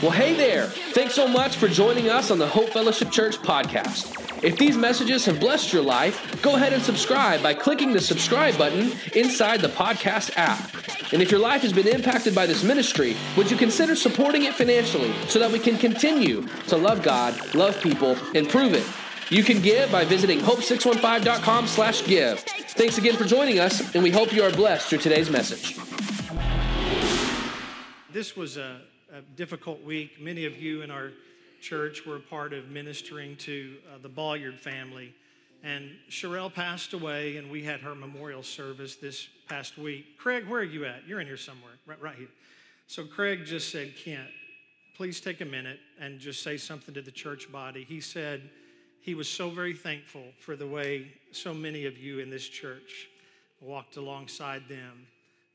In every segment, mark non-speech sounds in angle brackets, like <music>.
Well, hey there. Thanks so much for joining us on the Hope Fellowship Church podcast. If these messages have blessed your life, go ahead and subscribe by clicking the subscribe button inside the podcast app. And if your life has been impacted by this ministry, would you consider supporting it financially so that we can continue to love God, love people, and prove it? You can give by visiting hope615.com slash give. Thanks again for joining us, and we hope you are blessed through today's message. This was a, difficult week. Many of you in our church were a part of ministering to uh, the Balliard family. And Sherelle passed away, and we had her memorial service this past week. Craig, where are you at? You're in here somewhere, right, right here. So Craig just said, Kent, please take a minute and just say something to the church body. He said he was so very thankful for the way so many of you in this church walked alongside them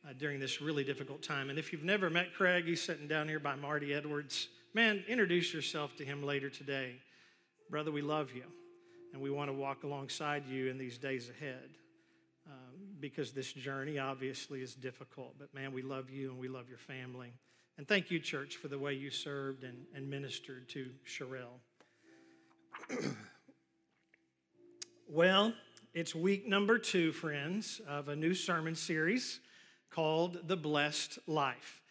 uh, during this really difficult time. And if you've never met Craig, he's sitting down here by Marty Edwards. Man, introduce yourself to him later today. Brother, we love you, and we want to walk alongside you in these days ahead um, because this journey obviously is difficult. But man, we love you and we love your family. And thank you, church, for the way you served and, and ministered to Sherelle. <clears throat> well, it's week number two, friends, of a new sermon series called The Blessed Life.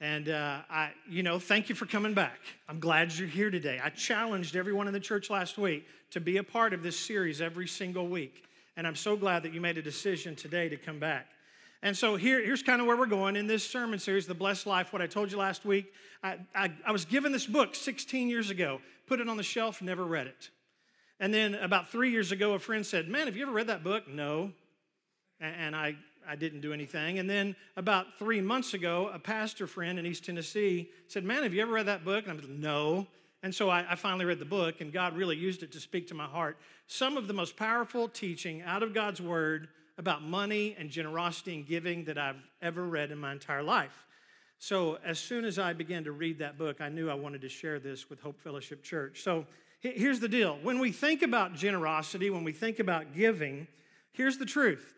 And uh, I, you know, thank you for coming back. I'm glad you're here today. I challenged everyone in the church last week to be a part of this series every single week. And I'm so glad that you made a decision today to come back. And so here, here's kind of where we're going in this sermon series, The Blessed Life. What I told you last week, I, I, I was given this book 16 years ago, put it on the shelf, never read it. And then about three years ago, a friend said, Man, have you ever read that book? No. And I I didn't do anything. And then about three months ago, a pastor friend in East Tennessee said, Man, have you ever read that book? And I was like, No. And so I, I, finally read the book, and God really used it to speak to my heart. Some of the most powerful teaching out of God's Word about money and generosity and giving that I've ever read in my entire life. So as soon as I began to read that book, I knew I wanted to share this with Hope Fellowship Church. So here's the deal when we think about generosity, when we think about giving, here's the truth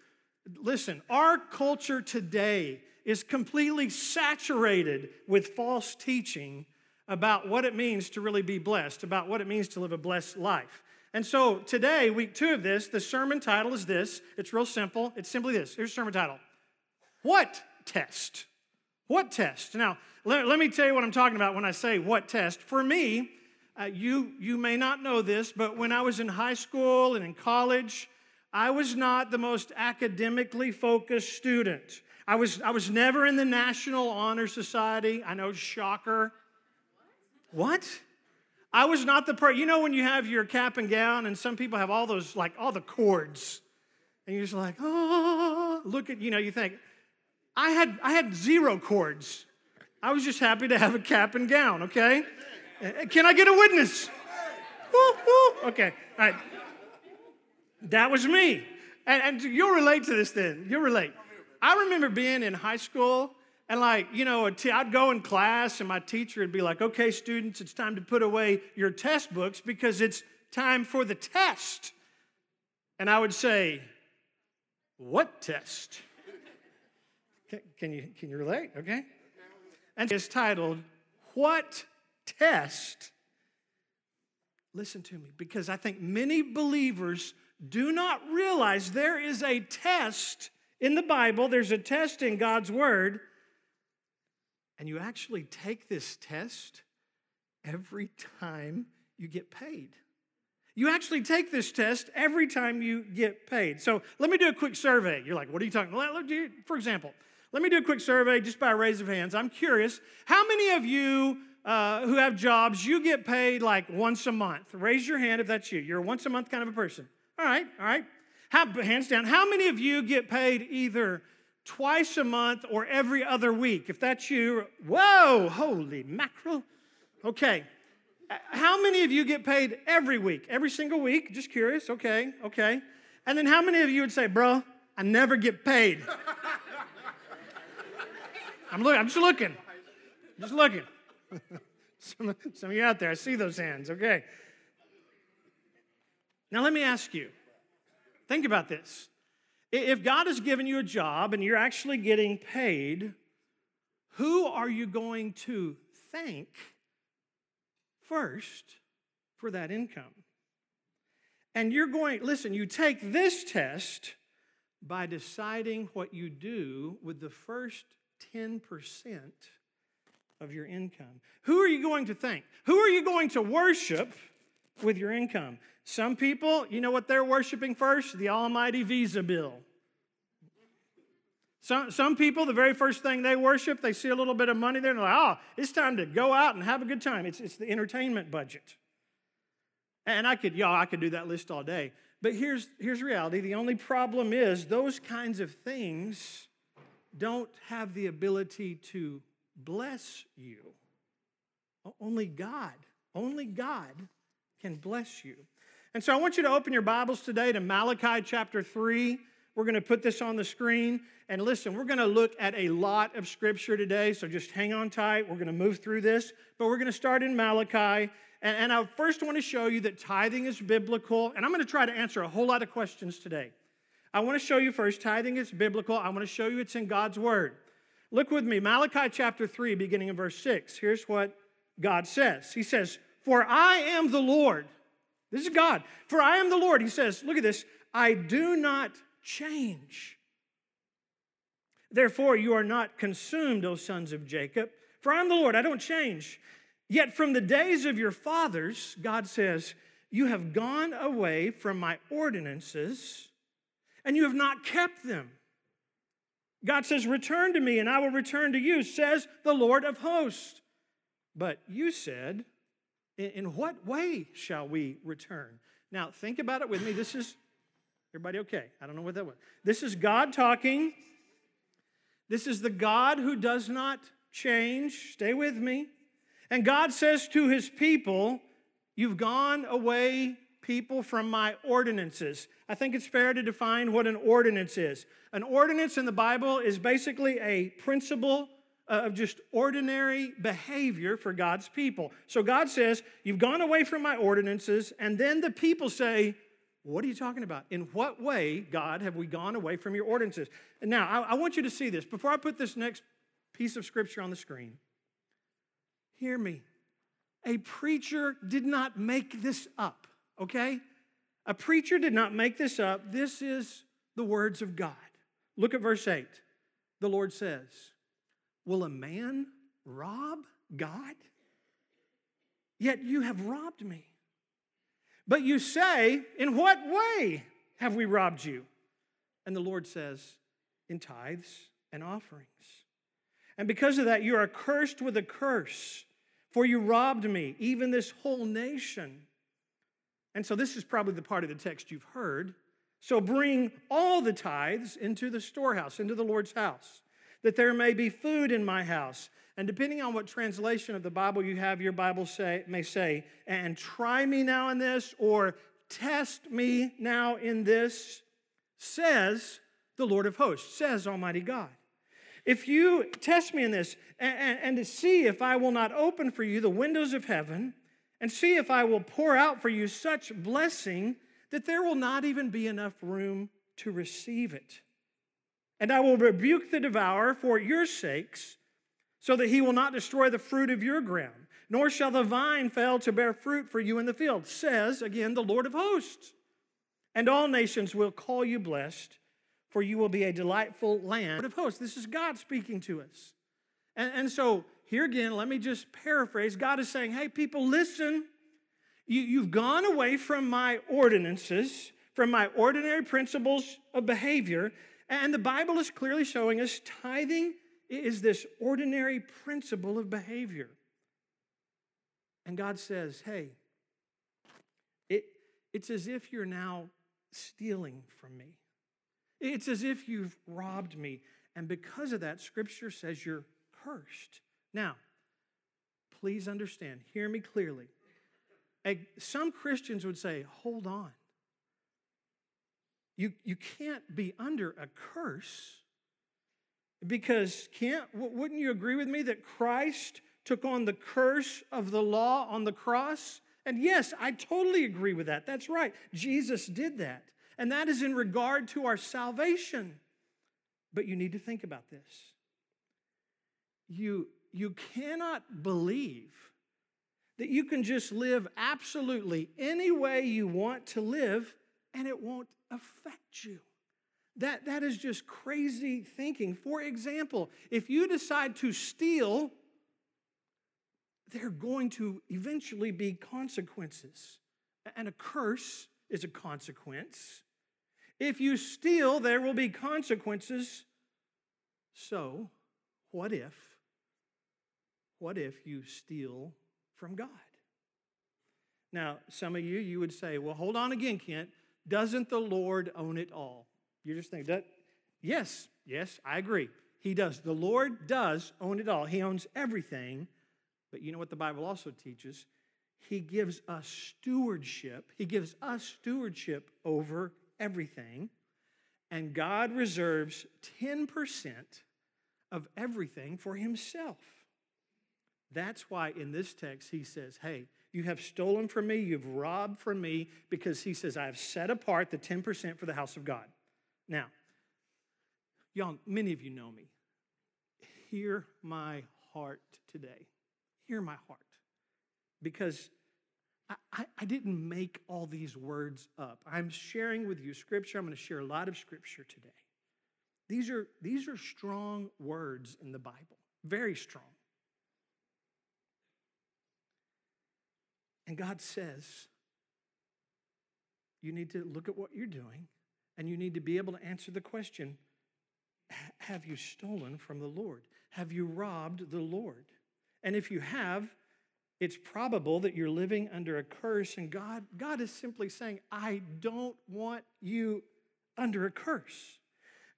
Listen, our culture today is completely saturated with false teaching about what it means to really be blessed, about what it means to live a blessed life. And so today, week two of this, the sermon title is this. It's real simple. It's simply this. Here's sermon title What test? What test? Now, let, let me tell you what I'm talking about when I say what test. For me, uh, you, you may not know this, but when I was in high school and in college, I was not the most academically focused student. I was, I was never in the National Honor Society. I know, shocker. What? I was not the person, you know, when you have your cap and gown, and some people have all those, like, all the cords, and you're just like, oh, look at, you know, you think, I had, I had zero cords. I was just happy to have a cap and gown, okay? Can I get a witness? Woo, woo. Okay, all right. That was me. And, and you'll relate to this then. You'll relate. I remember being in high school and like, you know, I'd go in class and my teacher would be like, okay, students, it's time to put away your test books because it's time for the test. And I would say, what test? Can, can you, can you relate? Okay. And it's titled, What Test? Listen to me, because I think many believers do not realize there is a test in the Bible, there's a test in God's Word, and you actually take this test every time you get paid. You actually take this test every time you get paid. So let me do a quick survey. You're like, what are you talking about? For example, let me do a quick survey just by a raise of hands. I'm curious, how many of you uh, who have jobs, you get paid like once a month? Raise your hand if that's you. You're a once a month kind of a person. All right, all right. How, hands down, how many of you get paid either twice a month or every other week? If that's you, whoa, holy mackerel. Okay. How many of you get paid every week? Every single week? Just curious. Okay, okay. And then how many of you would say, bro, I never get paid? <laughs> I'm, look, I'm just looking. Just looking. <laughs> some, some of you out there, I see those hands. Okay. Now, let me ask you think about this. If God has given you a job and you're actually getting paid, who are you going to thank first for that income. And you're going, listen, you take this test by deciding what you do with the first 10% of your income. Who are you going to thank? Who are you going to worship with your income? Some people, you know what they're worshiping first? The almighty visa bill. Some, some people, the very first thing they worship, they see a little bit of money there and they're like, oh, it's time to go out and have a good time. It's, it's the entertainment budget. And I could, y'all, I could do that list all day. But here's, here's reality. The only problem is those kinds of things don't have the ability to bless you. Only God, only God can bless you. And so I want you to open your Bibles today to Malachi chapter 3. We're going to put this on the screen. And listen, we're going to look at a lot of scripture today, so just hang on tight. We're going to move through this, but we're going to start in Malachi. And, I first want to show you that tithing is biblical. And I'm going to try to answer a whole lot of questions today. I want to show you first, tithing is biblical. I want to show you it's in God's word. Look with me, Malachi chapter 3, beginning in verse 6. Here's what God says He says, For I am the Lord. This is God. For I am the Lord. He says, Look at this. I do not change. Therefore, you are not consumed, O sons of Jacob, for I am the Lord, I don't change. Yet from the days of your fathers, God says, you have gone away from my ordinances and you have not kept them. God says, Return to me and I will return to you, says the Lord of hosts. But you said, In what way shall we return? Now, think about it with me. This is Everybody okay? I don't know what that was. This is God talking. This is the God who does not change. Stay with me. And God says to his people, You've gone away, people, from my ordinances. I think it's fair to define what an ordinance is. An ordinance in the Bible is basically a principle Uh, of just ordinary behavior for God's people. So God says, You've gone away from my ordinances. And then the people say, what are you talking about? In what way, God, have we gone away from your ordinances? And now, I, I, want you to see this. Before I put this next piece of scripture on the screen, hear me. A preacher did not make this up, okay? A preacher did not make this up. This is the words of God. Look at verse 8. The Lord says, Will a man rob God? Yet you have robbed me. But you say, In what way have we robbed you? And the Lord says, In tithes and offerings. And because of that, you are cursed with a curse, for you robbed me, even this whole nation. And so, this is probably the part of the text you've heard. So, bring all the tithes into the storehouse, into the Lord's house, that there may be food in my house. And depending on what translation of the Bible you have, your Bible say, may say, and try me now in this, or test me now in this, says the Lord of hosts, says Almighty God. If you test me in this and, and, and to see if I will not open for you the windows of heaven and see if I will pour out for you such blessing that there will not even be enough room to receive it. And I will rebuke the devourer for your sakes so that he will not destroy the fruit of your ground, nor shall the vine fail to bear fruit for you in the field, says again the Lord of hosts. And all nations will call you blessed, for you will be a delightful land of hosts. This is God speaking to us. And, and so, here again, let me just paraphrase. God is saying, hey, people, listen. You, you've gone away from my ordinances, from my ordinary principles of behavior, and the Bible is clearly showing us tithing is this ordinary principle of behavior. And God says, hey, it, it's as if you're now stealing from me. It's as if you've robbed me. And because of that, Scripture says you're cursed. Now, please understand, hear me clearly. Some Christians would say, hold on. You, you can't be under a curse because can't wouldn't you agree with me that Christ took on the curse of the law on the cross? And yes, I totally agree with that. That's right. Jesus did that. And that is in regard to our salvation. But you need to think about this. You, you cannot believe that you can just live absolutely any way you want to live and it won't affect you. That, that is just crazy thinking. For example, if you decide to steal, there are going to eventually be consequences. And a curse is a consequence. If you steal, there will be consequences. So, what if? What if you steal from God? Now, some of you, you would say, well, hold on again, Kent. Doesn't the Lord own it all? You're just thinking, yes, yes, I agree. He does. The Lord does own it all. He owns everything. But you know what the Bible also teaches? He gives us stewardship. He gives us stewardship over everything. And God reserves 10% of everything for Himself. That's why in this text he says, Hey, you have stolen from me, you've robbed from me, because he says, I have set apart the 10% for the house of God. Now, y'all, many of you know me. Hear my heart today. Hear my heart. Because I, I, I, didn't make all these words up. I'm sharing with you scripture. I'm going to share a lot of scripture today. These are, these are strong words in the Bible, very strong. And God says, you need to look at what you're doing and you need to be able to answer the question Have you stolen from the Lord? Have you robbed the Lord? And if you have, it's probable that you're living under a curse, and God, God is simply saying, I don't want you under a curse.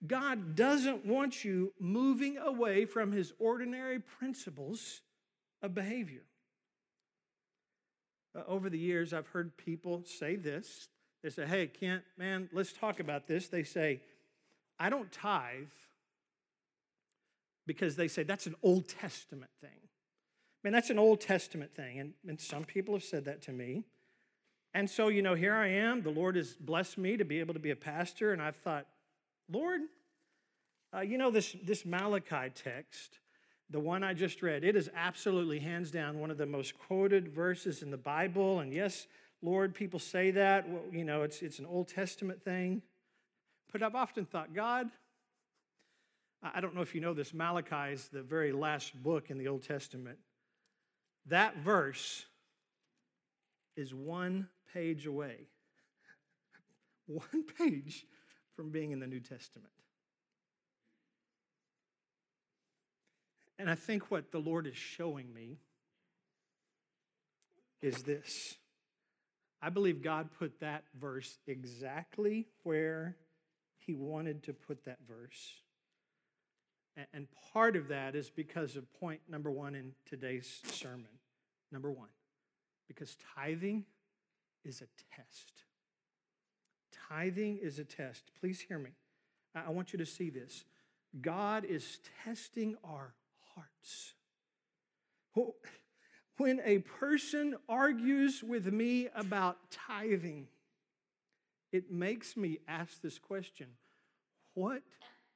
God doesn't want you moving away from his ordinary principles of behavior. Uh, over the years, I've heard people say this. They say, Hey, Kent, man, let's talk about this. They say, I don't tithe because they say that's an Old Testament thing. Man, that's an Old Testament thing. And, and some people have said that to me. And so, you know, here I am. The Lord has blessed me to be able to be a pastor. And I've thought, Lord, uh, you know, this, this Malachi text, the one I just read, it is absolutely hands down one of the most quoted verses in the Bible. And yes, Lord, people say that. Well, you know, it's, it's an Old Testament thing. But I've often thought, God, I don't know if you know this, Malachi is the very last book in the Old Testament. That verse is one page away, <laughs> one page from being in the New Testament. And I think what the Lord is showing me is this. I believe God put that verse exactly where He wanted to put that verse. And part of that is because of point number one in today's sermon. Number one, because tithing is a test. Tithing is a test. Please hear me. I want you to see this. God is testing our hearts. When a person argues with me about tithing, it makes me ask this question What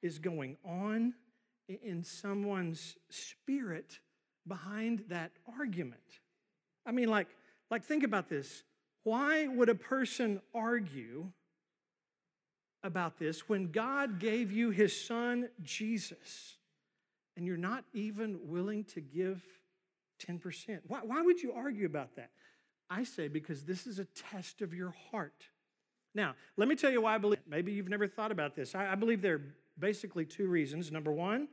is going on in someone's spirit behind that argument? I mean, like, like think about this. Why would a person argue about this when God gave you his son, Jesus, and you're not even willing to give 10%. Why, why would you argue about that? I say because this is a test of your heart. Now, let me tell you why I believe. Maybe you've never thought about this. I, I believe there are basically two reasons. Number one,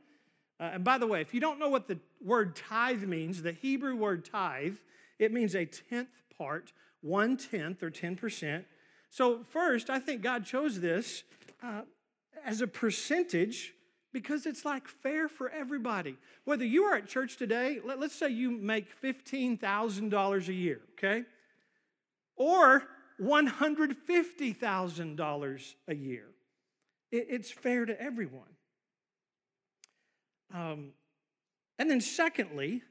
uh, and by the way, if you don't know what the word tithe means, the Hebrew word tithe, it means a tenth part, one tenth or 10%. So, first, I think God chose this uh, as a percentage because it's like fair for everybody. Whether you are at church today, let, us say you make $15,000 a year, okay? Or $150,000 a year. It, it's fair to everyone. Um, and then, secondly,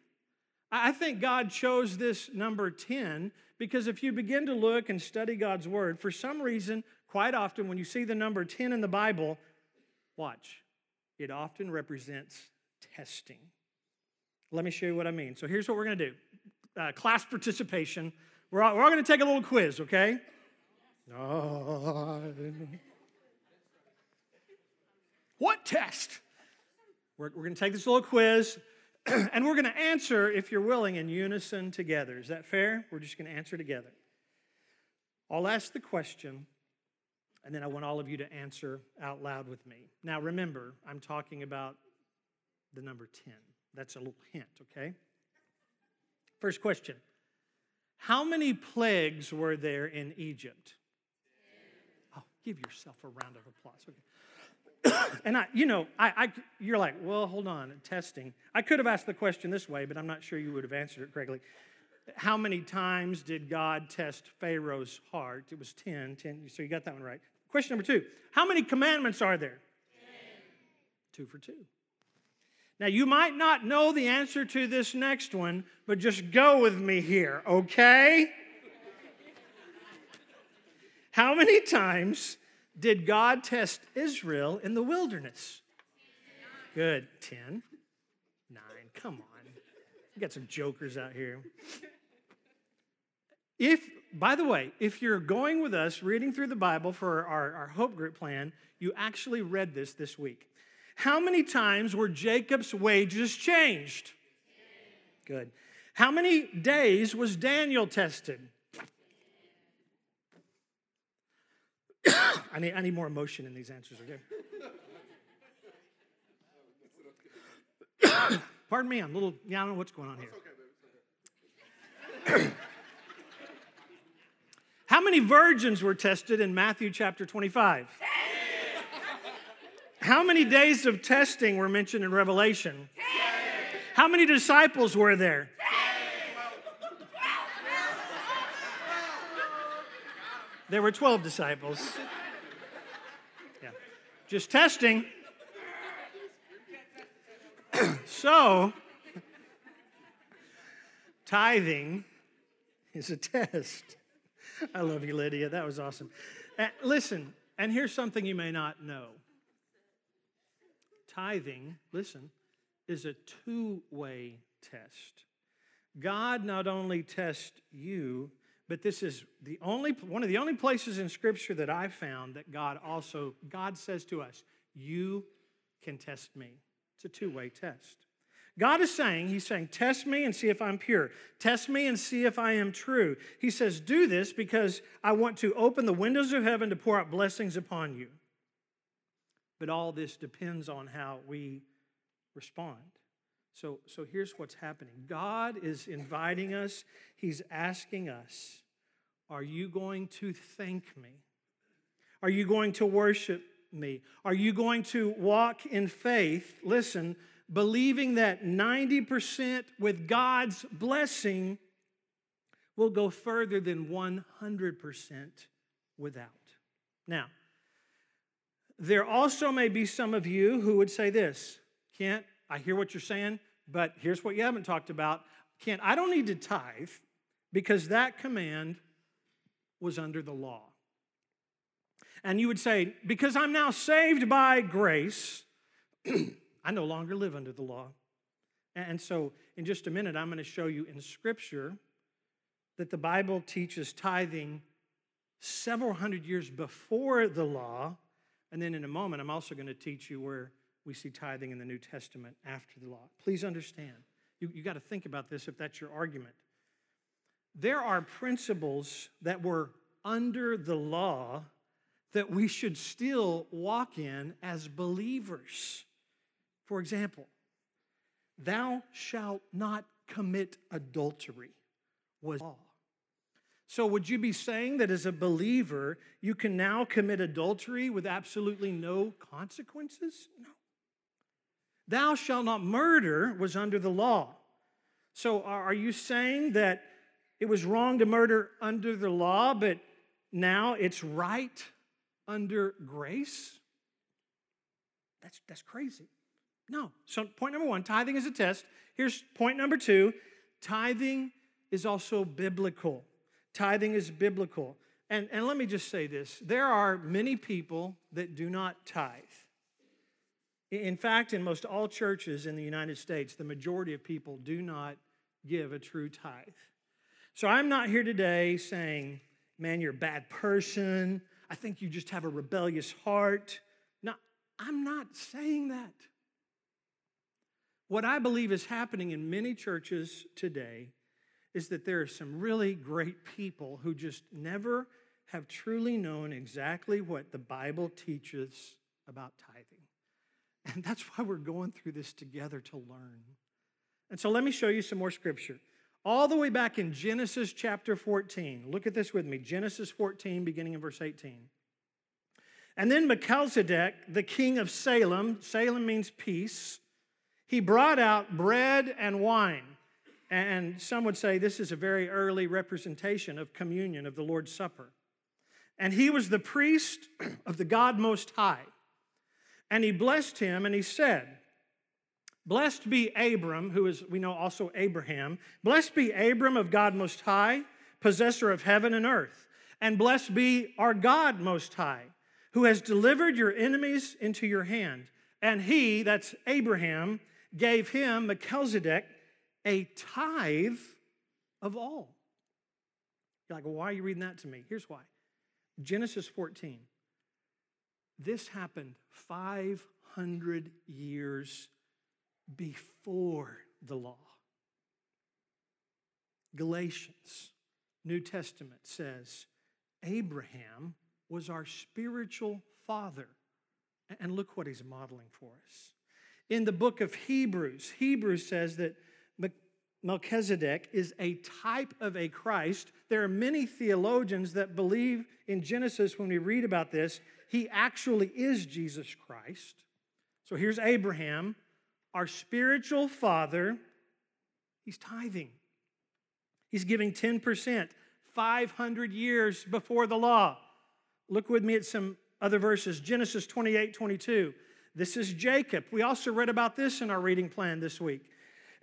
I think God chose this number 10 because if you begin to look and study God's word, for some reason, quite often when you see the number 10 in the Bible, watch it often represents testing. Let me show you what I mean. So here's what we're going to do. uh, class participation. We're all, we're all going to take a little quiz, okay? <laughs> What test? We're, we're going to take this little quiz <clears throat> and we're going to answer, if you're willing, in unison together. Is that fair? We're just going to answer together. I'll ask the question, and then I want all of you to answer out loud with me. Now, remember, I'm talking about the number 10. That's a little hint, okay? First question How many plagues were there in Egypt? Oh, give yourself a round of applause. Okay. <coughs> and I, you know, I, I, you're like, well, hold on, testing. I could have asked the question this way, but I'm not sure you would have answered it correctly. How many times did God test Pharaoh's heart? It was 10, 10 so you got that one right. Question number two How many commandments are there? Ten. Two for two. Now, you might not know the answer to this next one, but just go with me here, okay? How many times did God test Israel in the wilderness? Good. 10. 9. Come on. We got some jokers out here. If, by the way, if you're going with us reading through the Bible for our, our Hope Group plan, you actually read this this week. How many times were Jacob's wages changed? Good. How many days was Daniel tested? <coughs> I, need, I need more emotion in these answers, okay? <coughs> Pardon me, I'm a little, yeah, I don't know what's going on here. How many virgins were tested in Matthew chapter 25? How many days of testing were mentioned in Revelation? How many disciples were there? There were 12 disciples. Yeah. Just testing. <clears throat> so, tithing is a test. <laughs> I love you, Lydia. That was awesome. Uh, listen, and here's something you may not know tithing, listen, is a two way test. God not only tests you, but this is the only one of the only places in scripture that i found that god also god says to us you can test me it's a two-way test god is saying he's saying test me and see if i'm pure test me and see if i am true he says do this because i want to open the windows of heaven to pour out blessings upon you but all this depends on how we respond so, so here's what's happening God is inviting us, He's asking us, Are you going to thank me? Are you going to worship me? Are you going to walk in faith? Listen, believing that 90% with God's blessing will go further than 100% without. Now, there also may be some of you who would say this Kent, I hear what you're saying, but here's what you haven't talked about. Kent, I don't need to tithe because that command was under the law. And you would say, because I'm now saved by grace, <clears throat> I no longer live under the law. And so, in just a minute, I'm going to show you in Scripture that the Bible teaches tithing several hundred years before the law. And then in a moment, I'm also going to teach you where we see tithing in the New Testament after the law. Please understand, you, you got to think about this if that's your argument. There are principles that were under the law that we should still walk in as believers. For example, thou shalt not commit adultery was law. So, would you be saying that as a believer, you can now commit adultery with absolutely no consequences? No. Thou shalt not murder was under the law. So are you saying that it was wrong to murder under the law, but now it's right under grace? That's, that's crazy. No. So, point number one tithing is a test. Here's point number two tithing is also biblical. Tithing is biblical. And, and let me just say this there are many people that do not tithe. In fact, in most all churches in the United States, the majority of people do not give a true tithe. So I'm not here today saying, man, you're a bad person. I think you just have a rebellious heart. No, I'm not saying that. What I believe is happening in many churches today is that there are some really great people who just never have truly known exactly what the Bible teaches about tithing. And that's why we're going through this together to learn. And so let me show you some more scripture. All the way back in Genesis chapter 14. Look at this with me Genesis 14, beginning in verse 18. And then Melchizedek, the king of Salem, Salem means peace, he brought out bread and wine. And some would say this is a very early representation of communion, of the Lord's Supper. And he was the priest <clears throat> of the God Most High. And he blessed him and he said, Blessed be Abram, who is, we know, also Abraham. Blessed be Abram of God Most High, possessor of heaven and earth. And blessed be our God Most High, who has delivered your enemies into your hand. And he, that's Abraham, gave him, Melchizedek, a tithe of all. You're like, well, why are you reading that to me? Here's why Genesis 14. This happened 500 years before the law. Galatians, New Testament says, Abraham was our spiritual father. And look what he's modeling for us. In the book of Hebrews, Hebrews says that Melchizedek is a type of a Christ. There are many theologians that believe in Genesis when we read about this, he actually is Jesus Christ. So here's Abraham our spiritual father, he's tithing. He's giving 10%, 500 years before the law. Look with me at some other verses Genesis 28 22. This is Jacob. We also read about this in our reading plan this week.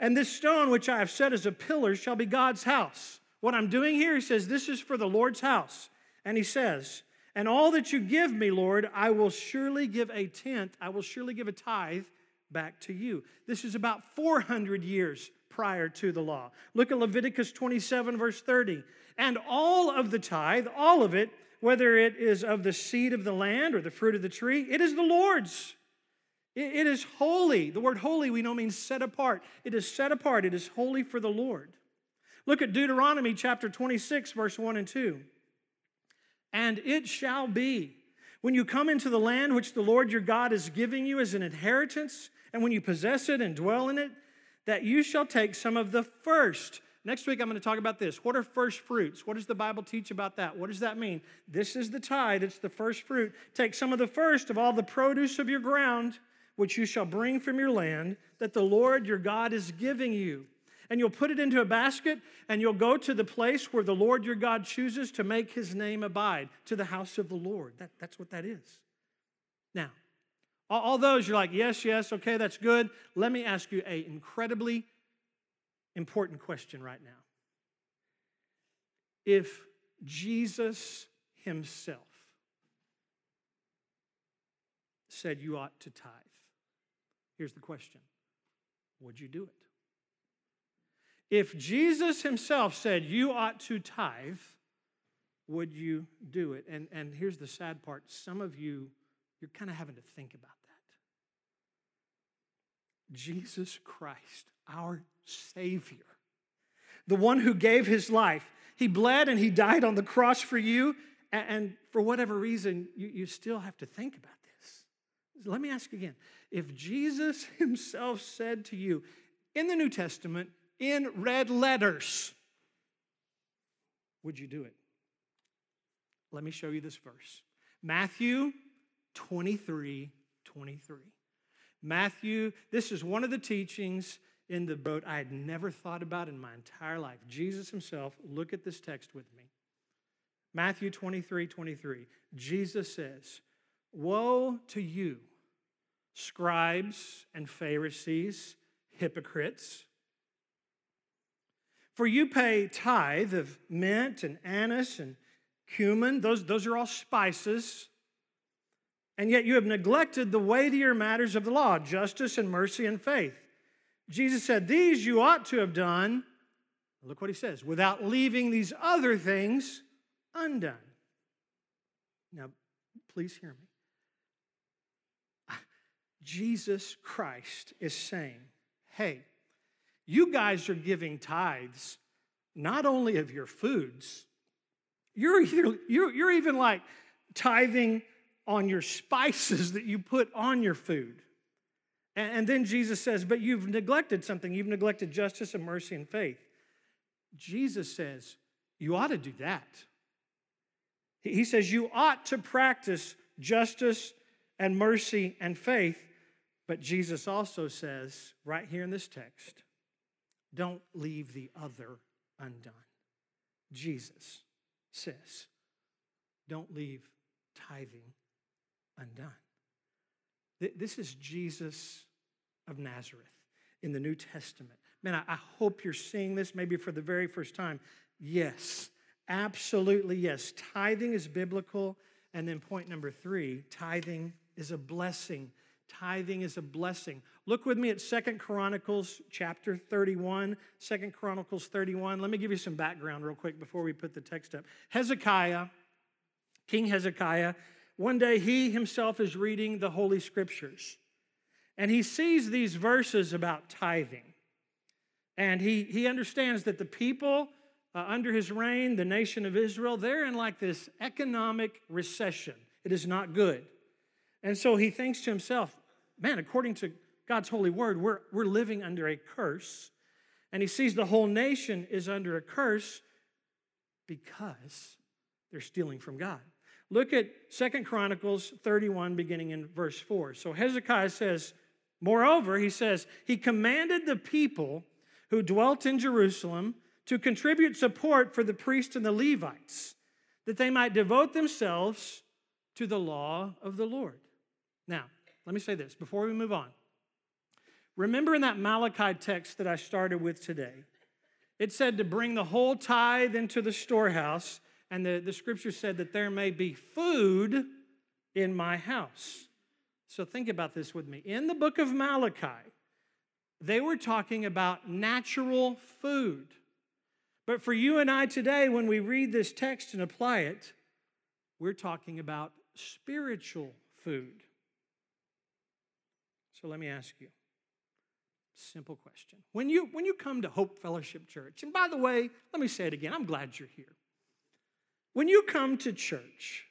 And this stone which I have set as a pillar shall be God's house. What I'm doing here, he says, this is for the Lord's house. And he says, And all that you give me, Lord, I will surely give a tenth, I will surely give a tithe back to you. This is about 400 years prior to the law. Look at Leviticus 27, verse 30. And all of the tithe, all of it, whether it is of the seed of the land or the fruit of the tree, it is the Lord's. It is holy. The word holy we know means set apart. It is set apart, it is holy for the Lord. Look at Deuteronomy chapter 26, verse 1 and 2. And it shall be when you come into the land which the Lord your God is giving you as an inheritance, and when you possess it and dwell in it, that you shall take some of the first. Next week, I'm going to talk about this. What are first fruits? What does the Bible teach about that? What does that mean? This is the tithe, it's the first fruit. Take some of the first of all the produce of your ground, which you shall bring from your land, that the Lord your God is giving you. And you'll put it into a basket, and you'll go to the place where the Lord your God chooses to make his name abide, to the house of the Lord. That, that's what that is. Now, all those, you're like, yes, yes, okay, that's good. Let me ask you a incredibly important question right now. If Jesus himself said you ought to tithe, here's the question Would you do it? If Jesus himself said you ought to tithe, would you do it? And, and here's the sad part some of you, you're kind of having to think about that. Jesus Christ, our Savior, the one who gave his life. He bled and he died on the cross for you, and for whatever reason, you, you still have to think about this. Let me ask again if Jesus <laughs> himself said to you in the New Testament, in red letters, would you do it? Let me show you this verse Matthew 23 23. Matthew, this is one of the teachings in the boat I had never thought about in my entire life. Jesus himself, look at this text with me. Matthew 23 23. Jesus says, Woe to you, scribes and Pharisees, hypocrites! For you pay tithe of mint and anise and cumin, those, those are all spices and yet you have neglected the weightier matters of the law justice and mercy and faith. Jesus said, These you ought to have done Look what he says without leaving these other things undone. Now, please hear me. Jesus Christ is saying, hey, you guys are giving tithes not only of your foods, you're, either, you're, you're even like tithing on your spices that you put on your food. And, and then Jesus says, But you've neglected something. You've neglected justice and mercy and faith. Jesus says, You ought to do that. He says, You ought to practice justice and mercy and faith. But Jesus also says, right here in this text, don't leave the other undone. Jesus says, don't leave tithing undone. This is Jesus of Nazareth in the New Testament. Man, I hope you're seeing this maybe for the very first time. Yes, absolutely yes. Tithing is biblical. And then point number three tithing is a blessing. Tithing is a blessing. Look with me at Second Chronicles chapter 31. Second Chronicles 31. Let me give you some background real quick before we put the text up. Hezekiah, King Hezekiah, one day he himself is reading the Holy Scriptures and he sees these verses about tithing. And he, he understands that the people uh, under his reign, the nation of Israel, they're in like this economic recession. It is not good. And so he thinks to himself, man, according to God's holy word, we're, we're living under a curse. And he sees the whole nation is under a curse because they're stealing from God. Look at Second Chronicles 31, beginning in verse 4. So Hezekiah says, Moreover, he says, He commanded the people who dwelt in Jerusalem to contribute support for the priests and the Levites, that they might devote themselves to the law of the Lord. Now, let me say this before we move on. Remember in that Malachi text that I started with today, it said to bring the whole tithe into the storehouse, and the, the scripture said that there may be food in my house. So think about this with me. In the book of Malachi, they were talking about natural food. But for you and I today, when we read this text and apply it, we're talking about spiritual food. So let me ask you simple question. When you, when you come to Hope Fellowship Church, and by the way, let me say it again, I'm glad you're here. When you come to church,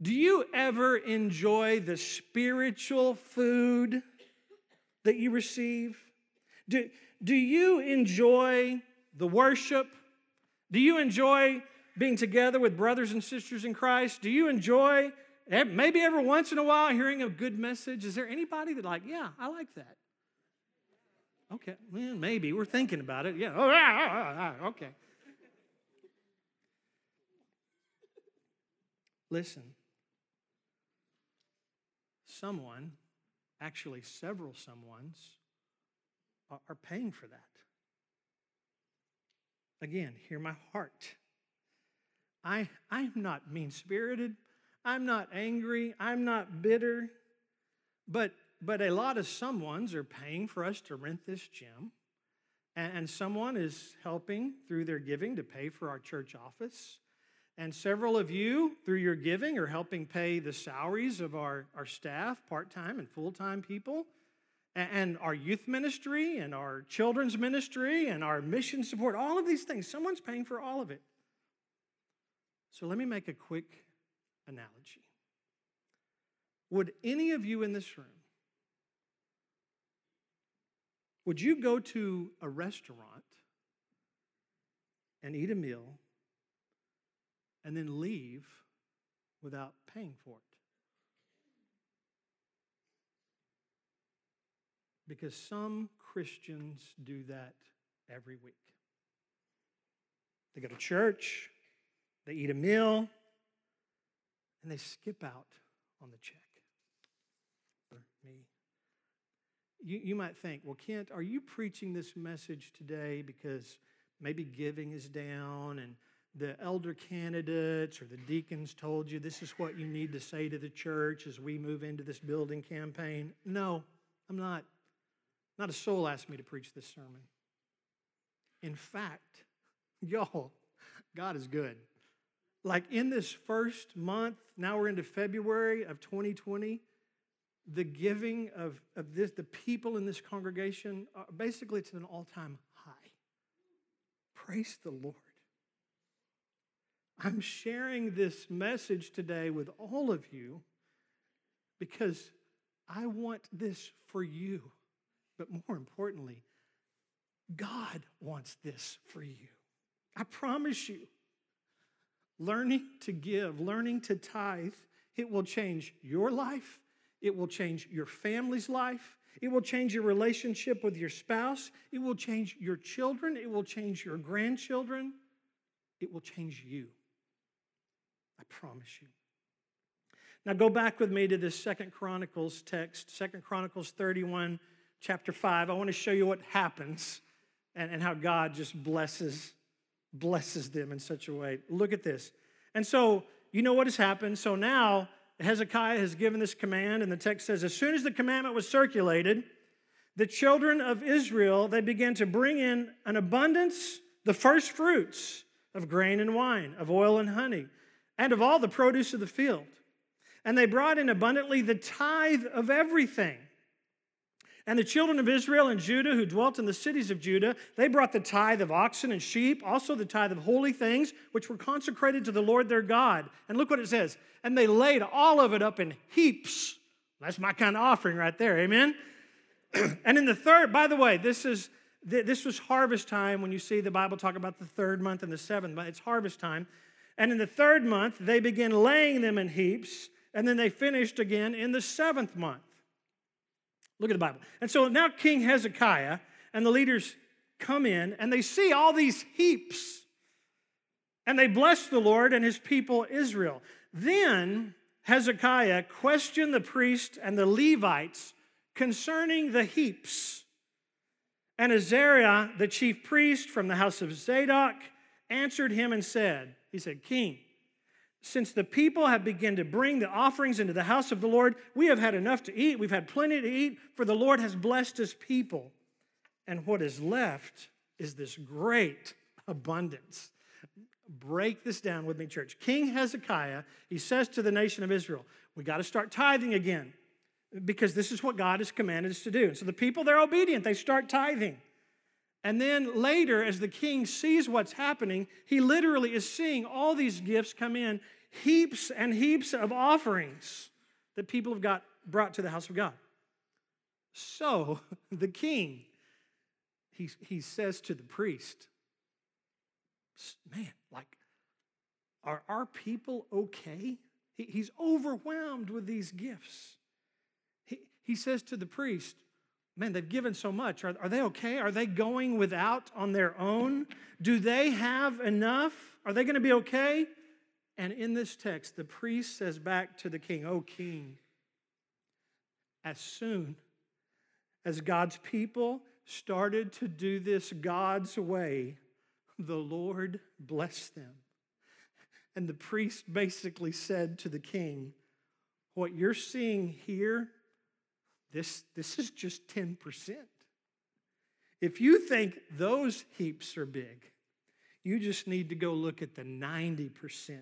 do you ever enjoy the spiritual food that you receive? Do, do you enjoy the worship? Do you enjoy being together with brothers and sisters in Christ? Do you enjoy Maybe every once in a while hearing a good message. Is there anybody that, like, yeah, I like that? Okay, well, maybe. We're thinking about it. Yeah. Oh, ah, okay. Listen, someone, actually several someones, are paying for that. Again, hear my heart. I, I'm not mean spirited. I'm not angry. I'm not bitter. But, but a lot of someone's are paying for us to rent this gym. And someone is helping through their giving to pay for our church office. And several of you, through your giving, are helping pay the salaries of our, our staff, part time and full time people, and our youth ministry, and our children's ministry, and our mission support. All of these things, someone's paying for all of it. So let me make a quick analogy. Would any of you in this room, would you go to a restaurant and eat a meal and then leave without paying for it? Because some Christians do that every week. They go to church, they eat a meal, and they skip out on the check for me. You, you might think, well, Kent, are you preaching this message today because maybe giving is down and the elder candidates or the deacons told you this is what you need to say to the church as we move into this building campaign? No, I'm not. Not a soul asked me to preach this sermon. In fact, <laughs> y'all, God is good. Like in this first month, now we're into February of 2020, the giving of, of this, the people in this congregation, uh, basically it's an all time high. Praise the Lord. I'm sharing this message today with all of you because I want this for you. But more importantly, God wants this for you. I promise you, learning to give, learning to tithe, it will change your life, it will change your family's life, it will change your relationship with your spouse, it will change your children, it will change your grandchildren, it will change you. I promise you. Now go back with me to this Second Chronicles text, Second Chronicles 31, chapter 5. I want to show you what happens and, and how God just blesses, blesses them in such a way. Look at this. And so you know what has happened. So now Hezekiah has given this command, and the text says, as soon as the commandment was circulated, the children of Israel, they began to bring in an abundance, the first fruits of grain and wine, of oil and honey, and of all the produce of the field. And they brought in abundantly the tithe of everything. And the children of Israel and Judah who dwelt in the cities of Judah, they brought the tithe of oxen and sheep, also the tithe of holy things, which were consecrated to the Lord their God. And look what it says. And they laid all of it up in heaps. That's my kind of offering right there. Amen. <clears throat> and in the third, by the way, this is this was harvest time when you see the Bible talk about the third month and the seventh month. It's harvest time. And in the third month, they begin laying them in heaps and then they finished again in the seventh month. Look at the Bible. And so now King Hezekiah and the leaders come in and they see all these heaps and they bless the Lord and his people Israel. Then Hezekiah questioned the priest and the Levites concerning the heaps. And Azariah, the chief priest from the house of Zadok, answered him and said, He said, King, since the people have begun to bring the offerings into the house of the Lord, we have had enough to eat. We've had plenty to eat, for the Lord has blessed his people. And what is left is this great abundance. Break this down with me, church. King Hezekiah, he says to the nation of Israel, We got to start tithing again because this is what God has commanded us to do. And so the people, they're obedient, they start tithing. And then later, as the king sees what's happening, he literally is seeing all these gifts come in, heaps and heaps of offerings that people have got brought to the house of God. So <laughs> the king, he, he says to the priest, Man, like, are our people okay? He, he's overwhelmed with these gifts. He, he says to the priest, Man, they've given so much. Are, are they okay? Are they going without on their own? Do they have enough? Are they going to be okay? And in this text, the priest says back to the king, Oh, king, as soon as God's people started to do this God's way, the Lord blessed them. And the priest basically said to the king, What you're seeing here this, this is just 10%. If you think those heaps are big, you just need to go look at the 90%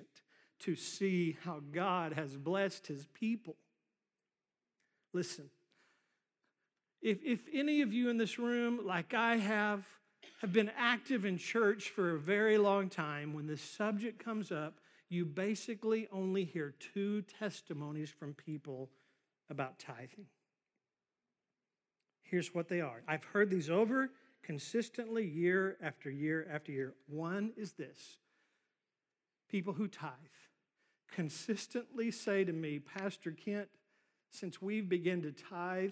to see how God has blessed his people. Listen, if, if any of you in this room, like I have, have been active in church for a very long time, when this subject comes up, you basically only hear two testimonies from people about tithing. Here's what they are. I've heard these over consistently year after year after year. One is this people who tithe consistently say to me, Pastor Kent, since we've begun to tithe,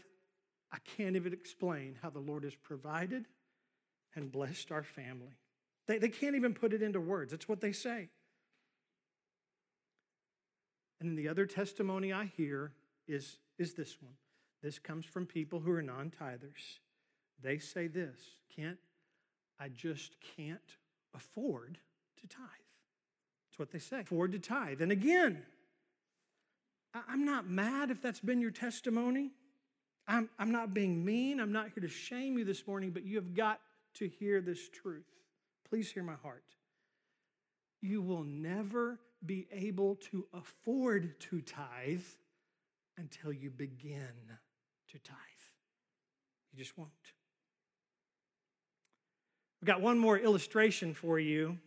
I can't even explain how the Lord has provided and blessed our family. They, they can't even put it into words. It's what they say. And the other testimony I hear is, is this one this comes from people who are non tithers. They say this Kent, I just can't afford to tithe. That's what they say. Afford to tithe. And again, I'm not mad if that's been your testimony. I'm, I'm not being mean. I'm not here to shame you this morning, but you have got to hear this truth. please hear my heart. You will never be able to afford to tithe until you begin to tithe. You just won't. We've got one more illustration for you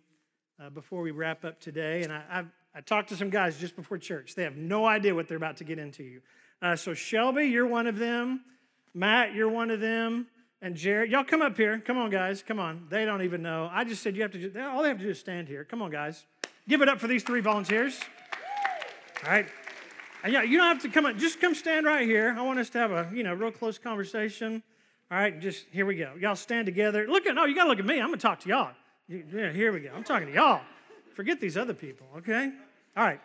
uh, before we wrap up today. And I, I've, I talked to some guys just before church. They have no idea what they're about to get into you. Uh, so, Shelby, you're one of them. Matt, you're one of them. And Jared, y'all come up here. Come on, guys. Come on. They don't even know. I just said you have to, do, all they have to do is stand here. Come on, guys. Give it up for these three volunteers. All right. Yeah, you don't have to come up. Just come stand right here. I want us to have a, you know, real close conversation. All right, just here we go. Y'all stand together. Look at, no, you got to look at me. I'm going to talk to y'all. Yeah, here we go. I'm talking to y'all. Forget these other people, okay? All right.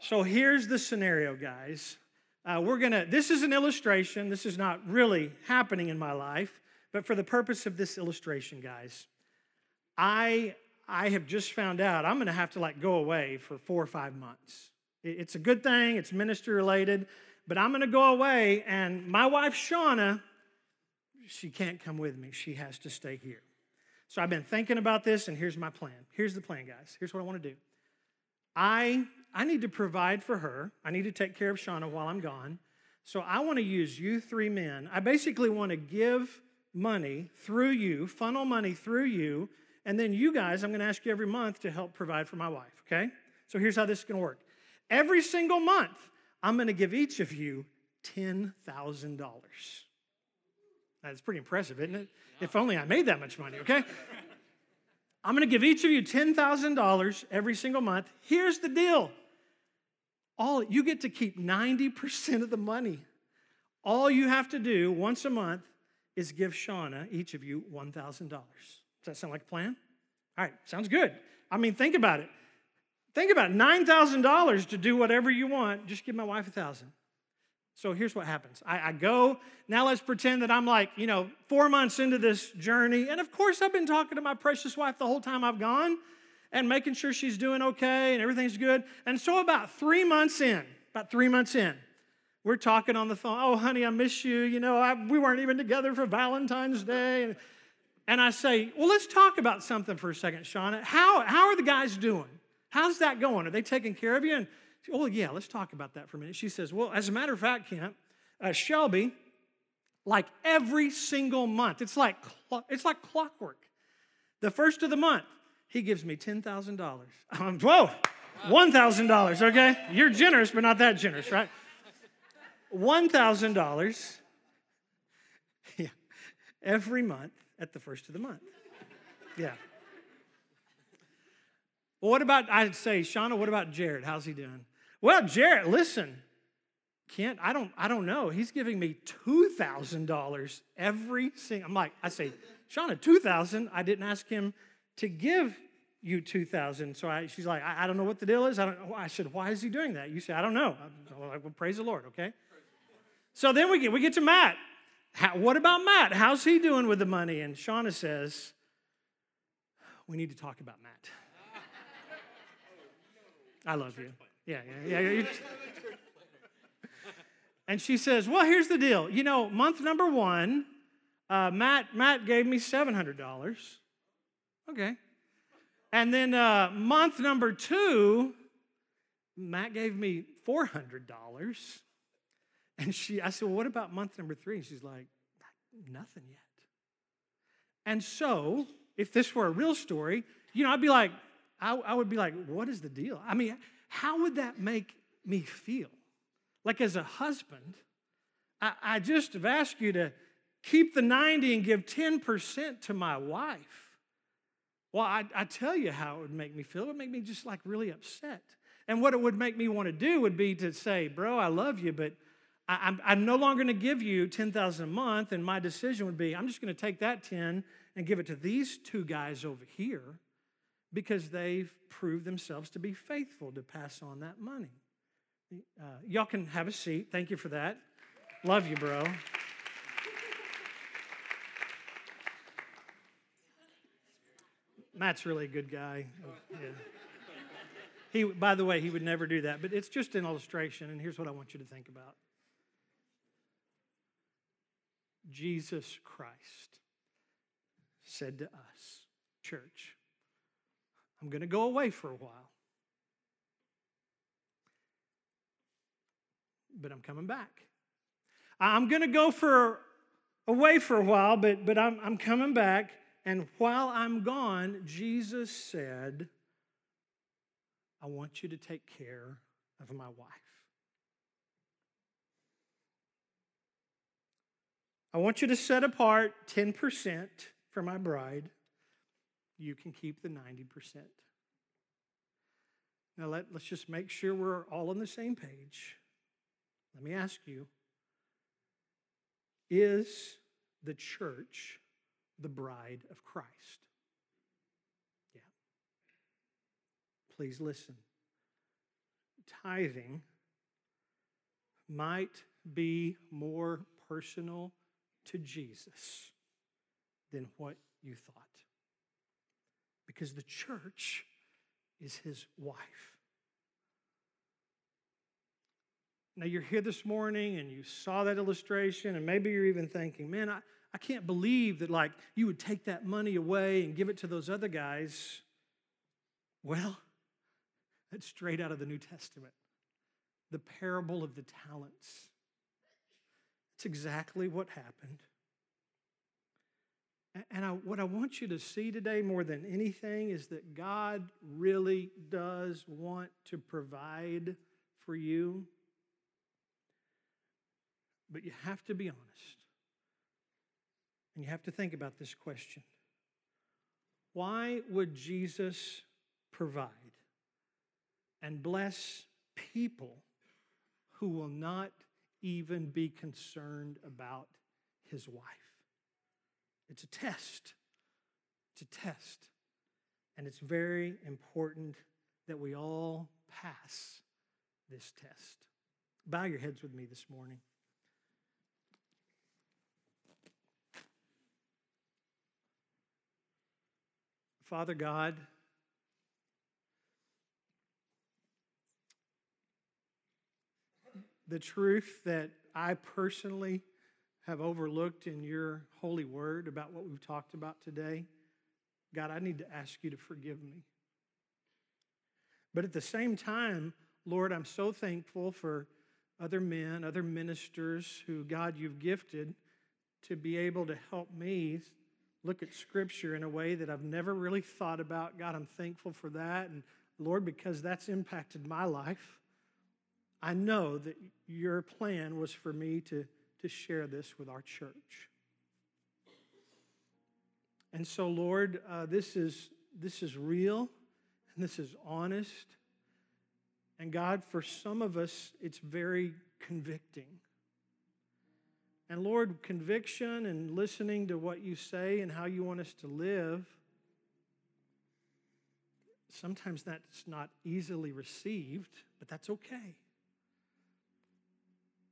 So here's the scenario, guys. Uh, we're going to, this is an illustration. This is not really happening in my life, but for the purpose of this illustration, guys, I, I have just found out I'm going to have to like go away for four or five months. It's a good thing, it's ministry related, but I'm going to go away, and my wife, Shauna, she can't come with me. She has to stay here. So I've been thinking about this, and here's my plan. Here's the plan, guys. Here's what I want to do. I I need to provide for her. I need to take care of Shauna while I'm gone. So I want to use you three men. I basically want to give money through you, funnel money through you, and then you guys, I'm going to ask you every month to help provide for my wife, okay? So here's how this is going to work. Every single month, I'm going to give each of you $10,000. That's pretty impressive, isn't it? If only I made that much money, okay? <laughs> I'm going to give each of you $10,000 every single month. Here's the deal. All you get to keep 90% of the money. All you have to do once a month is give Shauna, each of you, $1,000. Does that sound like a plan? All right, sounds good. I mean, think about it. Think about it. $9,000 to do whatever you want. Just give my wife a 1000 so here's what happens I, I, go, now let's pretend that I'm like, you know, four months into this journey. And of course, I've been talking to my precious wife the whole time I've gone and making sure she's doing okay and everything's good. And so, about three months in, about three months in, we're talking on the phone. Oh, honey, I miss you. You know, I, we weren't even together for Valentine's Day. And, and I say, well, let's talk about something for a second, Shauna. How, how are the guys doing? How's that going? Are they taking care of you? And Oh, yeah, let's talk about that for a minute. She says, Well, as a matter of fact, Kent, uh, Shelby, like every single month, it's like, it's like clockwork. The first of the month, he gives me $10,000. Um, <laughs> whoa, $1,000, okay? You're generous, but not that generous, right? <laughs> $1,000 <laughs> yeah, every month at the first of the month. Yeah. Well, what about, I'd say, Shauna, what about Jared? How's he doing? Well, Jared, listen, Kent, I don't, I don't know. He's giving me $2,000 every single, I'm like, I say, Shauna, 2000 I didn't ask him to give you 2000 So I, she's like, I, I, don't know what the deal is. I, don't, I said, why is he doing that? You say, I don't know. I'm like, well, praise the Lord, okay? So then we get, we get to Matt. How, what about Matt? How's he doing with the money? And Shauna says, we need to talk about Matt. I love you. Yeah, yeah, yeah. <laughs> and she says, Well, here's the deal. You know, month number one, uh, Matt, Matt gave me $700. Okay. And then uh, month number two, Matt gave me $400. And she, I said, Well, what about month number three? And she's like, Nothing yet. And so, if this were a real story, you know, I'd be like, I, I would be like, What is the deal? I mean, how would that make me feel? Like as a husband, I, I just have asked you to keep the 90 and give 10% to my wife. Well, I, I, tell you how it would make me feel. It would make me just like really upset. And what it would make me want to do would be to say, bro, I love you, but I, I'm, I'm no longer going to give you 10000 a month. And my decision would be, I'm just going to take that 10 and give it to these two guys over here because they've proved themselves to be faithful to pass on that money. Uh, y'all can have a seat. Thank you for that. Love you, bro. Matt's really a good guy. Yeah. He, by the way, he would never do that, but it's just an illustration, and here's what I want you to think about Jesus Christ said to us, church. I'm going to go away for a while. But I'm coming back. I'm going to go for away for a while, but, but I'm, I'm coming back. And while I'm gone, Jesus said, I want you to take care of my wife. I want you to set apart 10% for my bride. You can keep the 90%. Now, let, let's just make sure we're all on the same page. Let me ask you Is the church the bride of Christ? Yeah. Please listen. Tithing might be more personal to Jesus than what you thought. Because the church is his wife. Now, you're here this morning and you saw that illustration, and maybe you're even thinking, man, I, I can't believe that, like, you would take that money away and give it to those other guys. Well, that's straight out of the New Testament the parable of the talents. It's exactly what happened. And I, what I want you to see today more than anything is that God really does want to provide for you. But you have to be honest. And you have to think about this question Why would Jesus provide and bless people who will not even be concerned about his wife. It's a test. It's a test. And it's very important that we all pass this test. Bow your heads with me this morning. Father God, the truth that I personally have overlooked in your holy word about what we've talked about today, God, I need to ask you to forgive me. But at the same time, Lord, I'm so thankful for other men, other ministers who, God, you've gifted to be able to help me look at Scripture in a way that I've never really thought about. God, I'm thankful for that. And Lord, because that's impacted my life. I know that your plan was for me to, to share this with our church. And so, Lord, uh, this, is, this is real and this is honest. And God, for some of us, it's very convicting. And Lord, conviction and listening to what you say and how you want us to live, sometimes that's not easily received, but that's okay.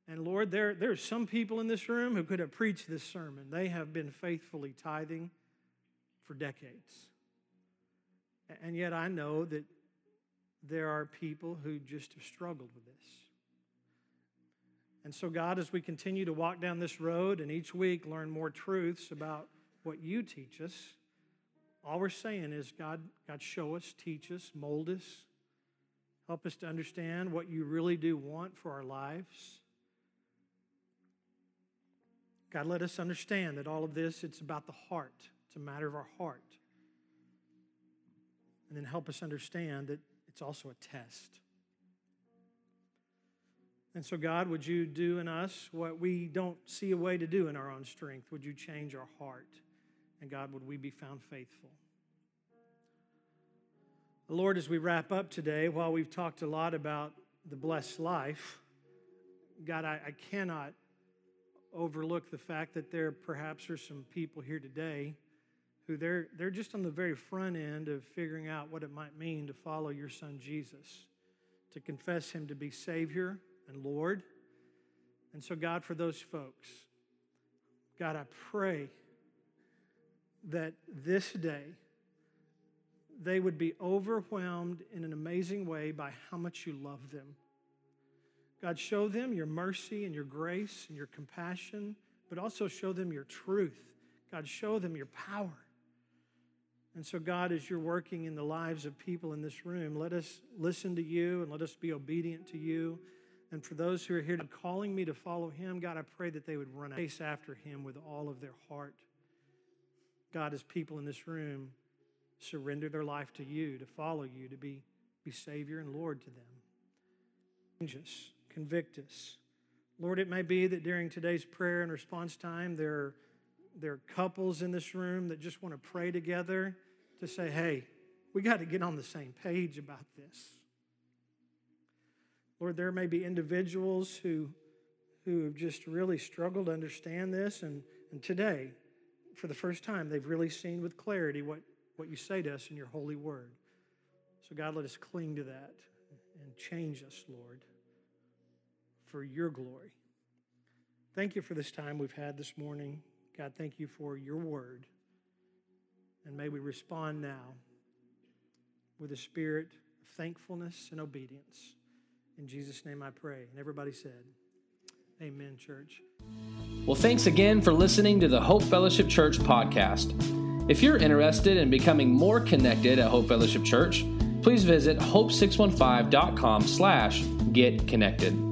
And Lord, there, there are some people in this room who could have preached this sermon. They have been faithfully tithing for decades. And yet I know that there are people who just have struggled with this. And so, God, as we continue to walk down this road and each week learn more truths about what you teach us, all we're saying is, God, God, show us, teach us, mold us, help us to understand what you really do want for our lives. God, let us understand that all of this, it's about the heart. It's a matter of our heart. And then help us understand that it's also a test. And so, God, would you do in us what we don't see a way to do in our own strength? Would you change our heart? And God, would we be found faithful? Lord, as we wrap up today, while we've talked a lot about the blessed life, God, I, I cannot overlook the fact that there perhaps are some people here today who they're, they're just on the very front end of figuring out what it might mean to follow your son Jesus, to confess him to be Savior and Lord. And so, God, for those folks, God, I pray that this day they would be overwhelmed in an amazing way by how much you love them God, show them your mercy and your grace and your compassion, but also show them your truth. God, show them your power. And so, God, as you're working in the lives of people in this room, let us listen to you and let us be obedient to you. And for those who are here calling me to follow him, God, I pray that they would run chase after him with all of their heart. God, as people in this room surrender their life to you, to follow you, to be, be Savior and Lord to them. Change us, convict us. Lord, it may be that during today's prayer and response time, there are, there are couples in this room that just want to pray together to say, hey, we got to get on the same page about this. Lord, there may be individuals who, who have just really struggled to understand this, and, and today, for the first time, they've really seen with clarity what, what you say to us in your holy word. So, God, let us cling to that and change us, Lord, for your glory. Thank you for this time we've had this morning. God, thank you for your word. And may we respond now with a spirit of thankfulness and obedience. In Jesus' name I pray. And everybody said, Amen, church. Well, thanks again for listening to the Hope Fellowship Church podcast. If you're interested in becoming more connected at Hope Fellowship Church, please visit hope615.com slash get connected.